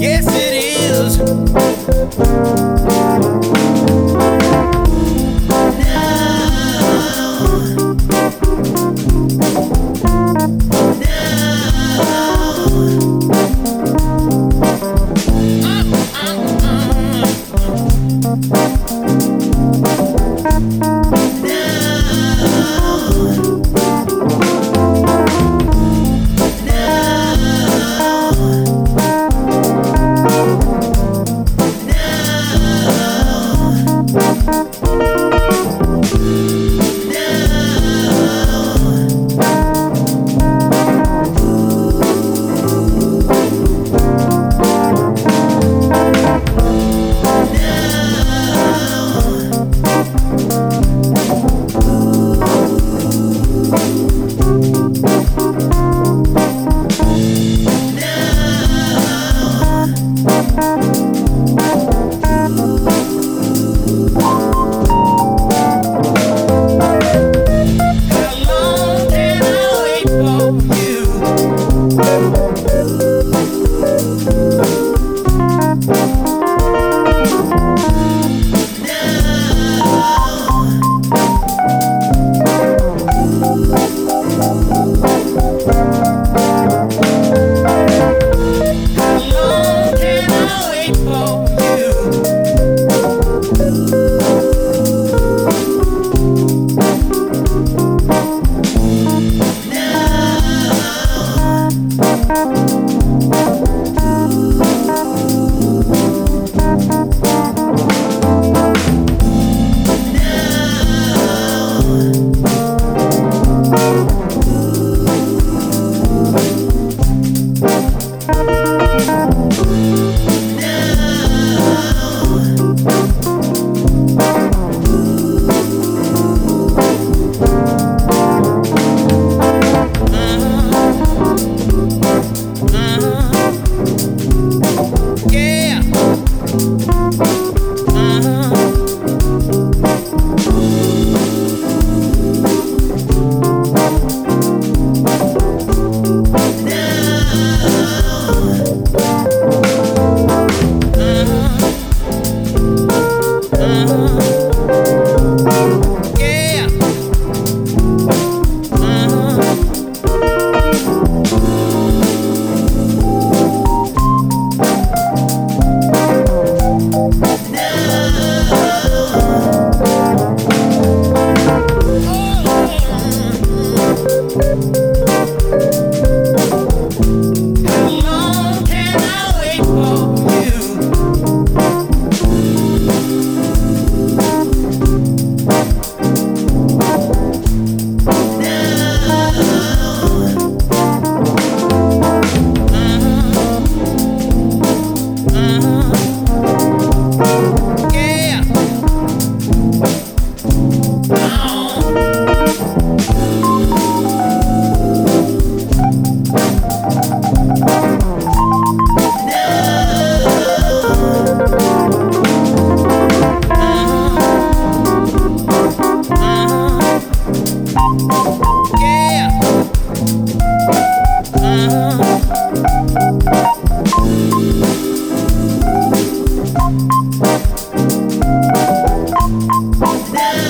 Yes, it is. Yeah. now.